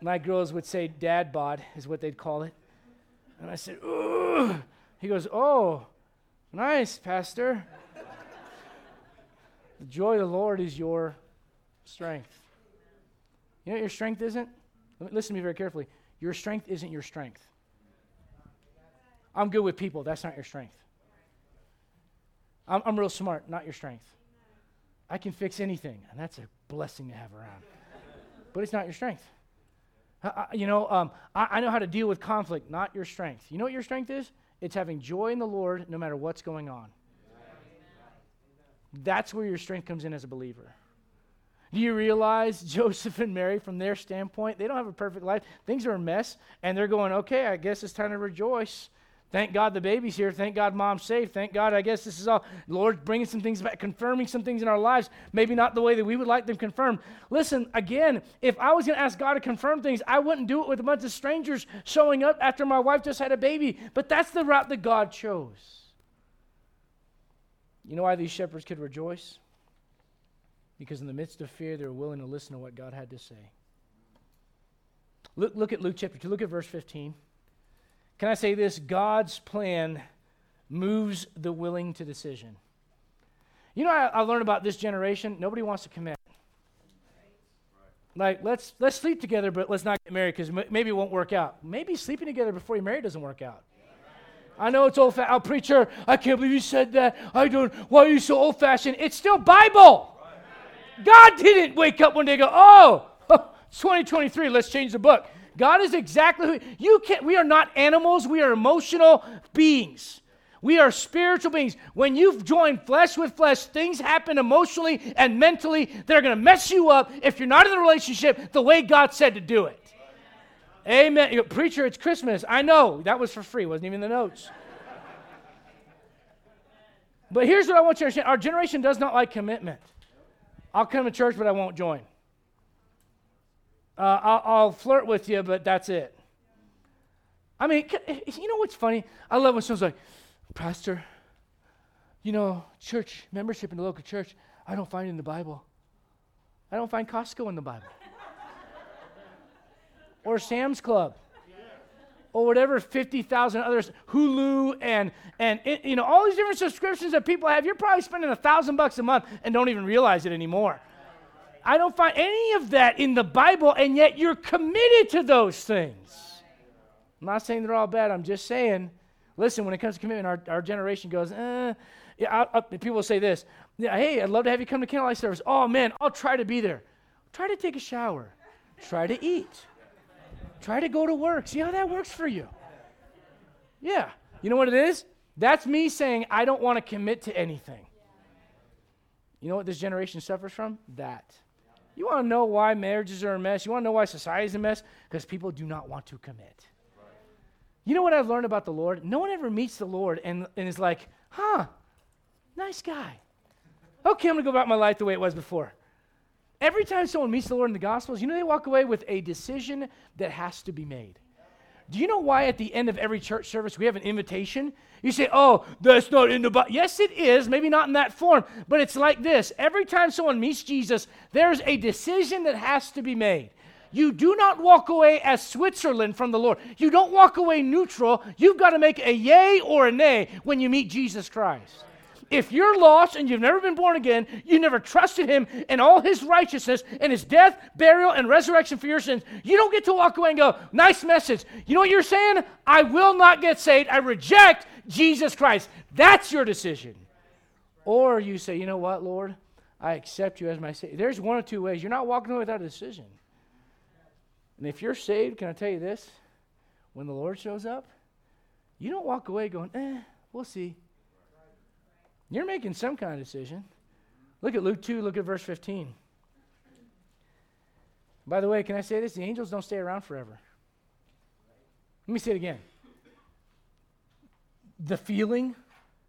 A: My girls would say dad bod, is what they'd call it. And I said, Ooh. He goes, Oh, nice, Pastor. the joy of the Lord is your strength. You know what your strength isn't? Listen to me very carefully. Your strength isn't your strength. I'm good with people. That's not your strength. I'm, I'm real smart, not your strength. I can fix anything, and that's a blessing to have around. but it's not your strength. I, you know, um, I, I know how to deal with conflict, not your strength. You know what your strength is? It's having joy in the Lord no matter what's going on. That's where your strength comes in as a believer. Do you realize Joseph and Mary, from their standpoint, they don't have a perfect life. Things are a mess, and they're going, okay, I guess it's time to rejoice. Thank God the baby's here. Thank God mom's safe. Thank God, I guess this is all. Lord bringing some things back, confirming some things in our lives, maybe not the way that we would like them confirmed. Listen, again, if I was going to ask God to confirm things, I wouldn't do it with a bunch of strangers showing up after my wife just had a baby. But that's the route that God chose. You know why these shepherds could rejoice? because in the midst of fear, they were willing to listen to what God had to say. Look, look at Luke chapter 2. Look at verse 15. Can I say this? God's plan moves the willing to decision. You know, I, I learned about this generation. Nobody wants to commit. Like, let's let's sleep together, but let's not get married because m- maybe it won't work out. Maybe sleeping together before you're married doesn't work out. I know it's old fashioned. Oh, preacher, I can't believe you said that. I don't. Why are you so old fashioned? It's still Bible. God didn't wake up one day and go, oh, 2023, let's change the book. God is exactly who you can we are not animals, we are emotional beings. We are spiritual beings. When you've joined flesh with flesh, things happen emotionally and mentally that are going to mess you up if you're not in the relationship the way God said to do it. Amen. Amen. Preacher, it's Christmas. I know. That was for free, wasn't even the notes. But here's what I want you to understand our generation does not like commitment. I'll come to church, but I won't join. Uh, I'll, I'll flirt with you, but that's it. I mean, you know what's funny? I love when someone's like, Pastor, you know, church membership in the local church, I don't find in the Bible. I don't find Costco in the Bible. or Sam's Club. Or whatever 50,000 others, Hulu and, and it, you know, all these different subscriptions that people have. You're probably spending a thousand bucks a month and don't even realize it anymore. I don't find any of that in the Bible, and yet you're committed to those things. I'm not saying they're all bad. I'm just saying, listen, when it comes to commitment, our, our generation goes, eh. Yeah, I, I, people say this. Yeah, hey, I'd love to have you come to candlelight service. Oh, man, I'll try to be there. Try to take a shower. Try to eat. Try to go to work. See how that works for you. Yeah. You know what it is? That's me saying I don't want to commit to anything. You know what this generation suffers from? That. You want to know why marriages are a mess? You want to know why society is a mess? Because people do not want to commit. You know what I've learned about the Lord? No one ever meets the Lord and, and is like, huh, nice guy. Okay, I'm going to go about my life the way it was before. Every time someone meets the Lord in the Gospels, you know they walk away with a decision that has to be made. Do you know why at the end of every church service we have an invitation? You say, oh, that's not in the Bible. Yes, it is. Maybe not in that form, but it's like this. Every time someone meets Jesus, there's a decision that has to be made. You do not walk away as Switzerland from the Lord. You don't walk away neutral. You've got to make a yay or a nay when you meet Jesus Christ. If you're lost and you've never been born again, you never trusted him and all his righteousness and his death, burial, and resurrection for your sins, you don't get to walk away and go, nice message. You know what you're saying? I will not get saved. I reject Jesus Christ. That's your decision. Or you say, you know what, Lord? I accept you as my Savior. There's one or two ways. You're not walking away without a decision. And if you're saved, can I tell you this? When the Lord shows up, you don't walk away going, eh, we'll see. You're making some kind of decision. Look at Luke 2, look at verse 15. By the way, can I say this? The angels don't stay around forever. Let me say it again. The feeling,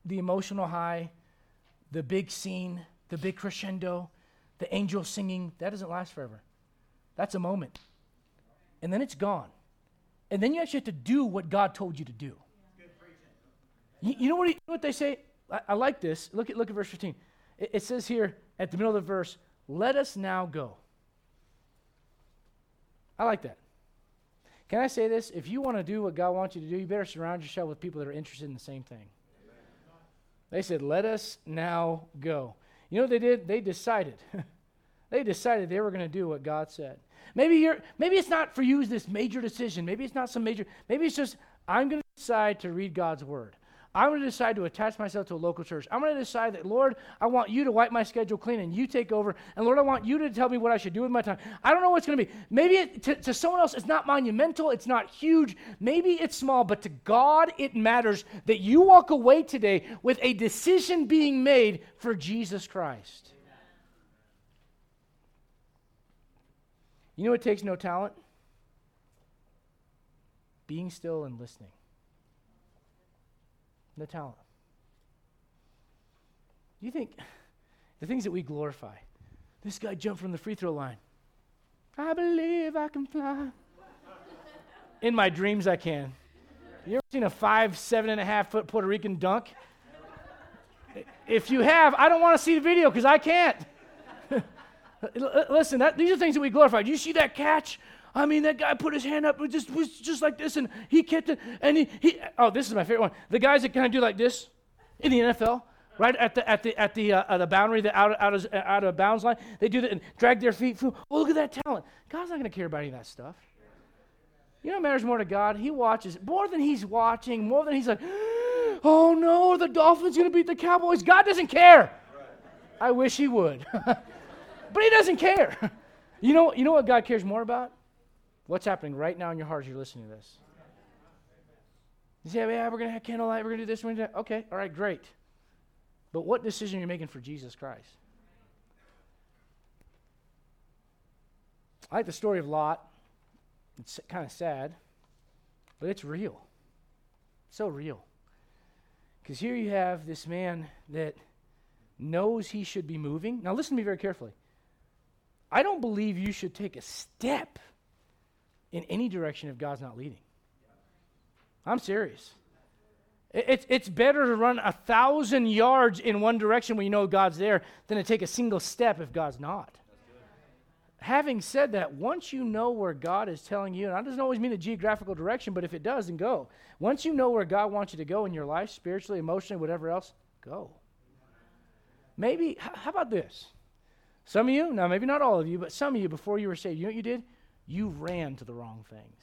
A: the emotional high, the big scene, the big crescendo, the angel singing, that doesn't last forever. That's a moment. And then it's gone. And then you actually have to do what God told you to do. You, you, know what, you know what they say? I, I, like this. Look at, look at verse 15. It, it says here at the middle of the verse, let us now go. I like that. Can I say this? If you want to do what God wants you to do, you better surround yourself with people that are interested in the same thing. They said, Let us now go. You know what they did? They decided. they decided they were going to do what God said. Maybe you're maybe it's not for you this major decision. Maybe it's not some major maybe it's just I'm going to decide to read God's word. I'm going to decide to attach myself to a local church. I'm going to decide that, Lord, I want you to wipe my schedule clean and you take over. And Lord, I want you to tell me what I should do with my time. I don't know what it's going to be. Maybe it, to, to someone else, it's not monumental, it's not huge. Maybe it's small, but to God, it matters that you walk away today with a decision being made for Jesus Christ. You know what takes no talent? Being still and listening. No talent. You think the things that we glorify? This guy jumped from the free throw line. I believe I can fly. In my dreams, I can. You ever seen a five, seven and a half foot Puerto Rican dunk? If you have, I don't want to see the video because I can't. Listen, that, these are things that we glorify. Do you see that catch? I mean, that guy put his hand up, it just was just like this, and he kept it, and he, he oh, this is my favorite one. The guys that kind of do like this in the NFL, right at the at the at the uh, the boundary, the out out of out of bounds line, they do that and drag their feet through. Oh, look at that talent! God's not going to care about any of that stuff. You know, what matters more to God. He watches more than he's watching, more than he's like, oh no, the Dolphins going to beat the Cowboys. God doesn't care. I wish he would. But he doesn't care. you know, you know what God cares more about? What's happening right now in your heart as you're listening to this. You say, yeah, we're going to have candlelight, we're going to do this, we're going to. Okay, all right, great. But what decision are you making for Jesus Christ? I like the story of Lot. It's kind of sad, but it's real. It's So real. Because here you have this man that knows he should be moving. Now, listen to me very carefully. I don't believe you should take a step in any direction if God's not leading. I'm serious. It's, it's better to run a thousand yards in one direction when you know God's there than to take a single step if God's not. Having said that, once you know where God is telling you, and that doesn't always mean a geographical direction, but if it does, then go. Once you know where God wants you to go in your life, spiritually, emotionally, whatever else, go. Maybe, how about this? Some of you, now maybe not all of you, but some of you, before you were saved, you know what you did? You ran to the wrong things.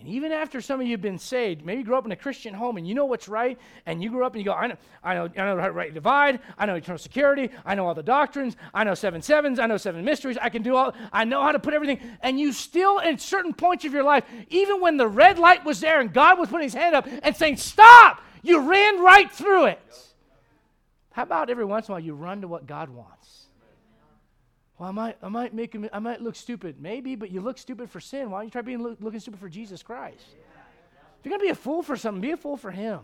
A: And even after some of you have been saved, maybe you grew up in a Christian home and you know what's right, and you grew up and you go, I know, I know, I know how to right divide, I know eternal security, I know all the doctrines, I know seven sevens, I know seven mysteries, I can do all, I know how to put everything. And you still, at certain points of your life, even when the red light was there and God was putting his hand up and saying, Stop! You ran right through it. How about every once in a while you run to what God wants? Well, I might, I might make him, I might look stupid. Maybe, but you look stupid for sin. Why don't you try being look, looking stupid for Jesus Christ? If you're gonna be a fool for something, be a fool for Him.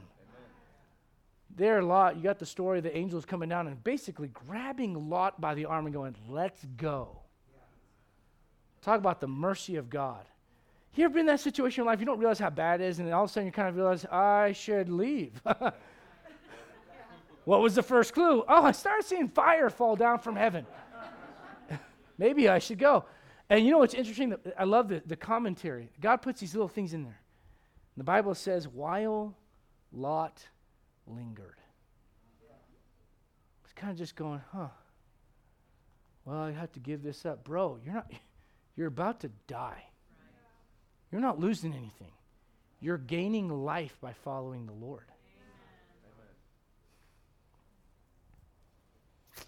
A: There, Lot, you got the story of the angels coming down and basically grabbing Lot by the arm and going, "Let's go." Talk about the mercy of God. You ever been in that situation in life? You don't realize how bad it is, and then all of a sudden you kind of realize, I should leave. what was the first clue? Oh, I started seeing fire fall down from heaven. Maybe I should go. And you know what's interesting? I love the, the commentary. God puts these little things in there. The Bible says, while Lot lingered. It's kind of just going, huh. Well, I have to give this up. Bro, you're not you're about to die. You're not losing anything. You're gaining life by following the Lord.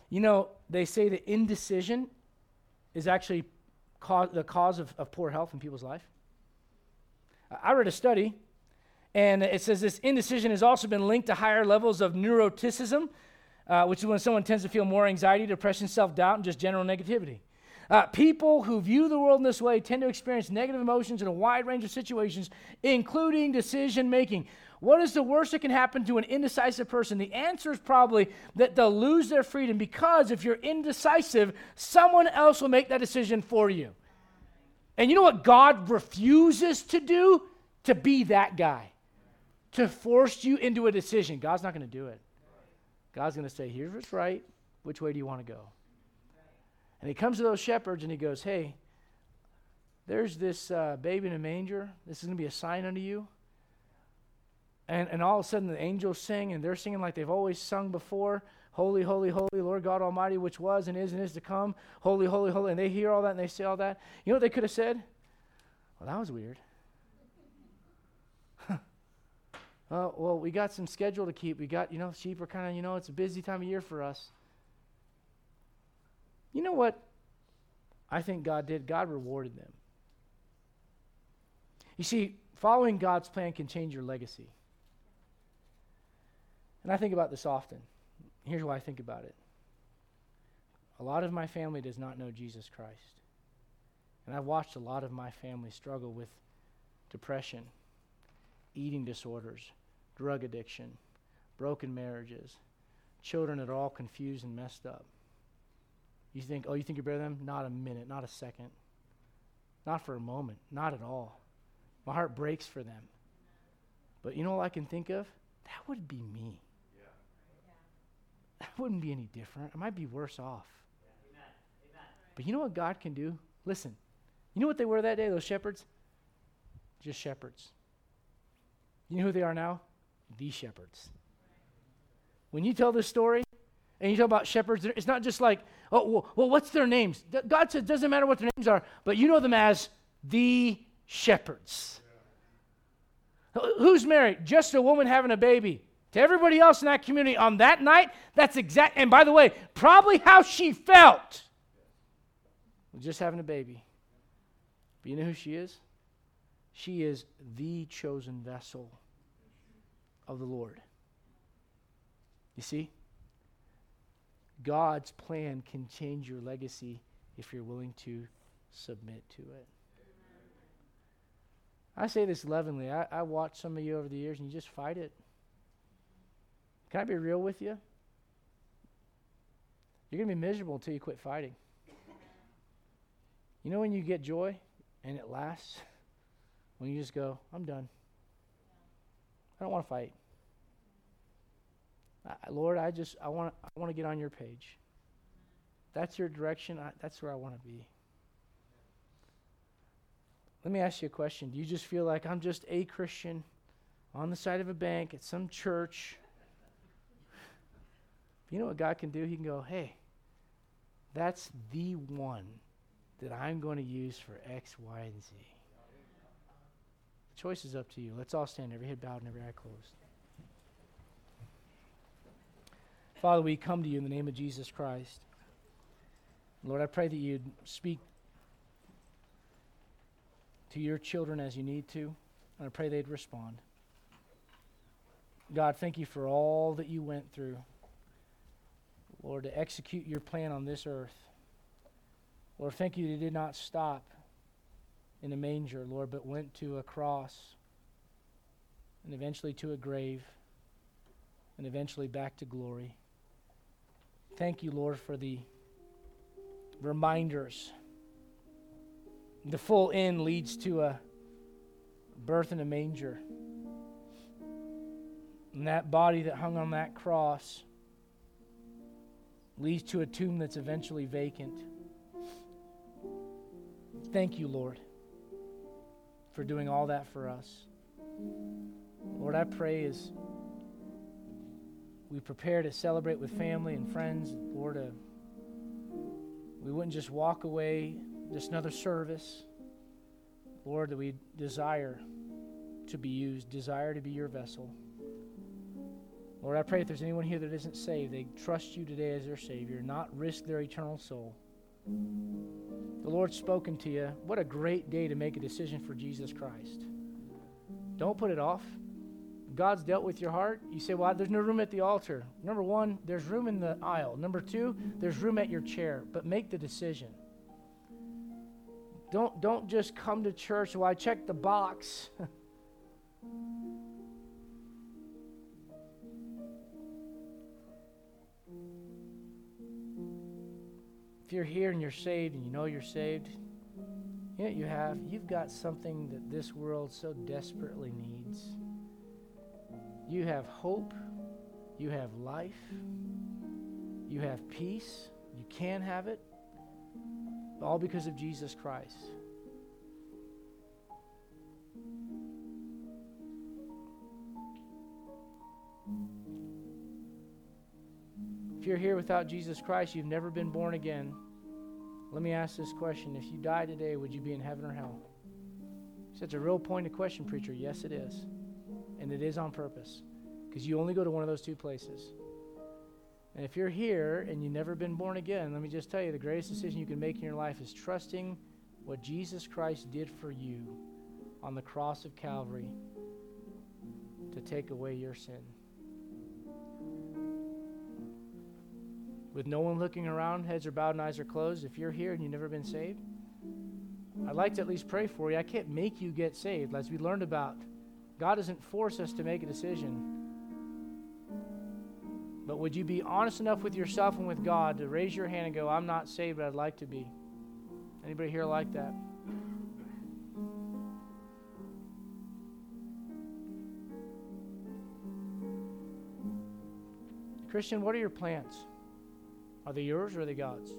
A: You know, they say that indecision is actually cause, the cause of, of poor health in people's life. I read a study, and it says this indecision has also been linked to higher levels of neuroticism, uh, which is when someone tends to feel more anxiety, depression, self doubt, and just general negativity. Uh, people who view the world in this way tend to experience negative emotions in a wide range of situations, including decision making. What is the worst that can happen to an indecisive person? The answer is probably that they'll lose their freedom because if you're indecisive, someone else will make that decision for you. And you know what God refuses to do? To be that guy, to force you into a decision. God's not going to do it. God's going to say, here's what's right. Which way do you want to go? And he comes to those shepherds and he goes, hey, there's this uh, baby in a manger. This is going to be a sign unto you. And, and all of a sudden the angels sing, and they're singing like they've always sung before. Holy, holy, holy, Lord God Almighty, which was and is and is to come. Holy, holy, holy. And they hear all that and they say all that. You know what they could have said? Well, that was weird. uh, well, we got some schedule to keep. We got, you know, sheep are kind of, you know, it's a busy time of year for us. You know what I think God did? God rewarded them. You see, following God's plan can change your legacy. And I think about this often. Here's why I think about it. A lot of my family does not know Jesus Christ. And I've watched a lot of my family struggle with depression, eating disorders, drug addiction, broken marriages, children that are all confused and messed up. You think, oh, you think you're better than them? Not a minute, not a second. Not for a moment, not at all. My heart breaks for them. But you know what I can think of? That would be me wouldn't be any different. I might be worse off. Amen. Amen. But you know what God can do? Listen, you know what they were that day, those shepherds? Just shepherds. You know who they are now? The shepherds. When you tell this story and you talk about shepherds, it's not just like, oh, well, well what's their names? God said it doesn't matter what their names are, but you know them as the shepherds. Yeah. Who's married? Just a woman having a baby. To everybody else in that community on that night, that's exact, and by the way, probably how she felt. Just having a baby. But you know who she is? She is the chosen vessel of the Lord. You see? God's plan can change your legacy if you're willing to submit to it. I say this lovingly. I, I watch some of you over the years and you just fight it. Can I be real with you? You're going to be miserable until you quit fighting. You know when you get joy and it lasts? When you just go, I'm done. I don't want to fight. I, Lord, I just I want I want to get on your page. That's your direction. I, that's where I want to be. Let me ask you a question. Do you just feel like I'm just a Christian on the side of a bank at some church? You know what God can do? He can go, hey, that's the one that I'm going to use for X, Y, and Z. The choice is up to you. Let's all stand, every head bowed and every eye closed. Father, we come to you in the name of Jesus Christ. Lord, I pray that you'd speak to your children as you need to, and I pray they'd respond. God, thank you for all that you went through, Lord, to execute your plan on this earth. Lord, thank you that you did not stop in a manger, Lord, but went to a cross and eventually to a grave and eventually back to glory. Thank you, Lord, for the reminders. The full end leads to a birth in a manger. And that body that hung on that cross leads to a tomb that's eventually vacant. Thank you, Lord, for doing all that for us. Lord, I pray as we prepare to celebrate with family and friends, Lord, uh, we wouldn't just walk away, just another service. Lord, that we desire to be used, desire to be your vessel. Lord, I pray if there's anyone here that isn't saved, they trust you today as their Savior, not risk their eternal soul. The Lord's spoken to you. What a great day to make a decision for Jesus Christ. Don't put it off. God's dealt with your heart. You say, Well, there's no room at the altar. Number one, there's room in the aisle. Number two, there's room at your chair. But make the decision. Don't, don't just come to church. Well, I checked the box. if you're here and you're saved and you know you're saved, you you have? You've got something that this world so desperately needs. You have hope. You have life. You have peace. You can have it. All because of Jesus Christ. If you're here without Jesus Christ, you've never been born again. Let me ask this question. If you die today, would you be in heaven or hell? It's a real pointed question, preacher. Yes, it is. And it is on purpose. Because you only go to one of those two places. And if you're here and you've never been born again, let me just tell you the greatest decision you can make in your life is trusting what Jesus Christ did for you on the cross of Calvary to take away your sin. With no one looking around, heads are bowed and eyes are closed, if you're here and you've never been saved, I'd like to at least pray for you. I can't make you get saved, as we learned about. God doesn't force us to make a decision. But would you be honest enough with yourself and with God to raise your hand and go, I'm not saved, but I'd like to be? Anybody here like that? Christian, what are your plans? Are they yours or are they God's?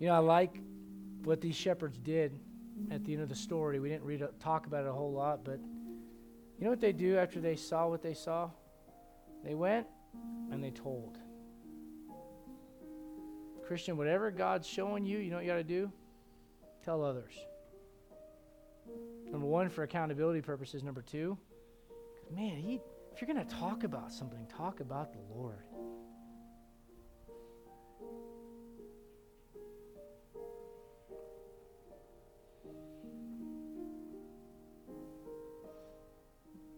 A: You know, I like what these shepherds did at the end of the story. We didn't read talk about it a whole lot, but you know what they do after they saw what they saw? They went and they told. Christian, whatever God's showing you, you know what you got to do? Tell others. Number one, for accountability purposes. Number two, man, he, if you're going to talk about something, talk about the Lord.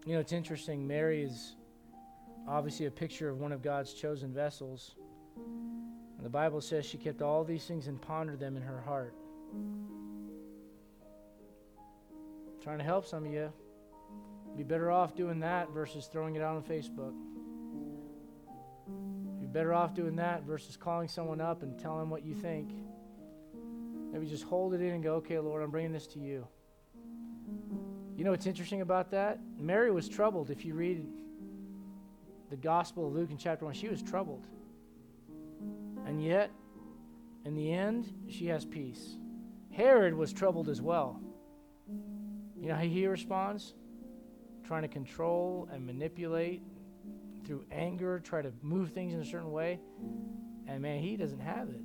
A: You know, it's interesting. Mary is obviously a picture of one of God's chosen vessels. And the Bible says she kept all these things and pondered them in her heart. Trying to help some of you. Be better off doing that versus throwing it out on Facebook. Be better off doing that versus calling someone up and telling them what you think. Maybe just hold it in and go, okay, Lord, I'm bringing this to you. You know what's interesting about that? Mary was troubled. If you read the Gospel of Luke in chapter 1, she was troubled. And yet, in the end, she has peace. Herod was troubled as well. You know how he responds? Trying to control and manipulate through anger, try to move things in a certain way. And man, he doesn't have it.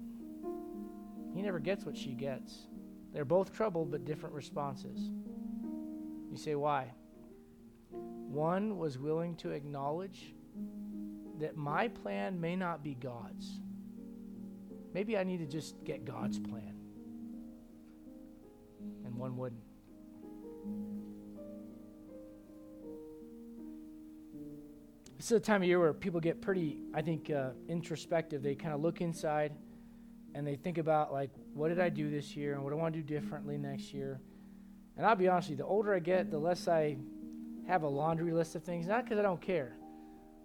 A: He never gets what she gets. They're both troubled, but different responses. You say, why? One was willing to acknowledge that my plan may not be God's. Maybe I need to just get God's plan. And one wouldn't. This is a time of year where people get pretty, I think, uh, introspective. They kind of look inside and they think about, like, what did I do this year and what do I want to do differently next year? And I'll be honest with you, the older I get, the less I have a laundry list of things, not because I don't care,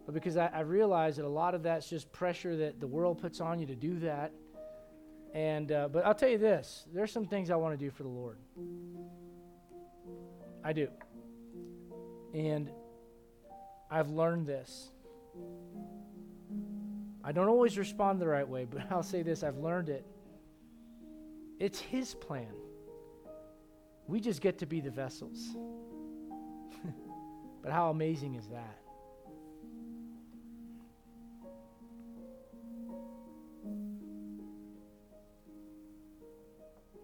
A: but because I, I, realize that a lot of that's just pressure that the world puts on you to do that. And uh, but I'll tell you this: there's some things I want to do for the Lord. I do, and I've learned this. I don't always respond the right way, but I'll say this: I've learned it. It's His plan. We just get to be the vessels. but how amazing is that?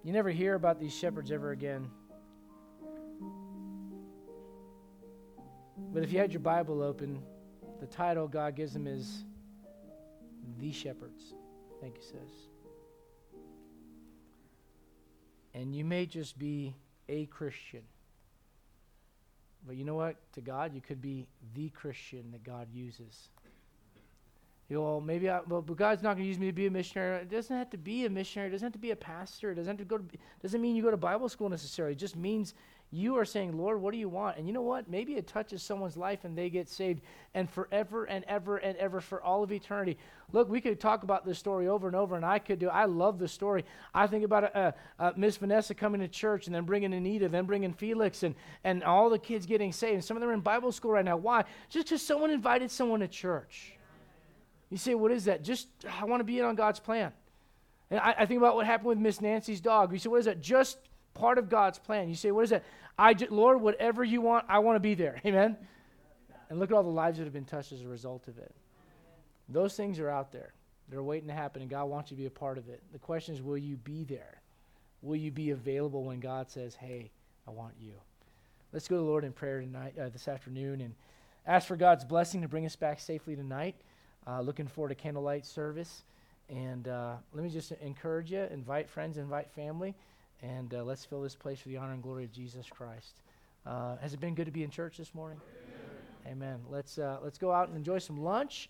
A: You never hear about these shepherds ever again. But if you had your Bible open, the title God gives them is The Shepherds. I think he says. And you may just be a Christian. But you know what? To God, you could be the Christian that God uses. You know, maybe I, well, but God's not going to use me to be a missionary. It doesn't have to be a missionary. It doesn't have to be a pastor. It doesn't have to go to, doesn't mean you go to Bible school necessarily. It just means you are saying, Lord, what do you want? And you know what? Maybe it touches someone's life and they get saved and forever and ever and ever for all of eternity. Look, we could talk about this story over and over, and I could do. I love the story. I think about uh, uh, Miss Vanessa coming to church and then bringing Anita, then bringing Felix, and, and all the kids getting saved. Some of them are in Bible school right now. Why? Just because someone invited someone to church. You say, what is that? Just, I want to be in on God's plan. And I, I think about what happened with Miss Nancy's dog. You say, what is that? Just part of God's plan. You say, what is that? I just, Lord, whatever you want, I want to be there. Amen? And look at all the lives that have been touched as a result of it. Those things are out there. They're waiting to happen, and God wants you to be a part of it. The question is, will you be there? Will you be available when God says, hey, I want you? Let's go to the Lord in prayer tonight, uh, this afternoon, and ask for God's blessing to bring us back safely tonight. Uh, looking forward to candlelight service. And uh, let me just encourage you, invite friends, invite family. And uh, let's fill this place for the honor and glory of Jesus Christ. Uh, has it been good to be in church this morning? Amen. Amen. Let's, uh, let's go out and enjoy some lunch.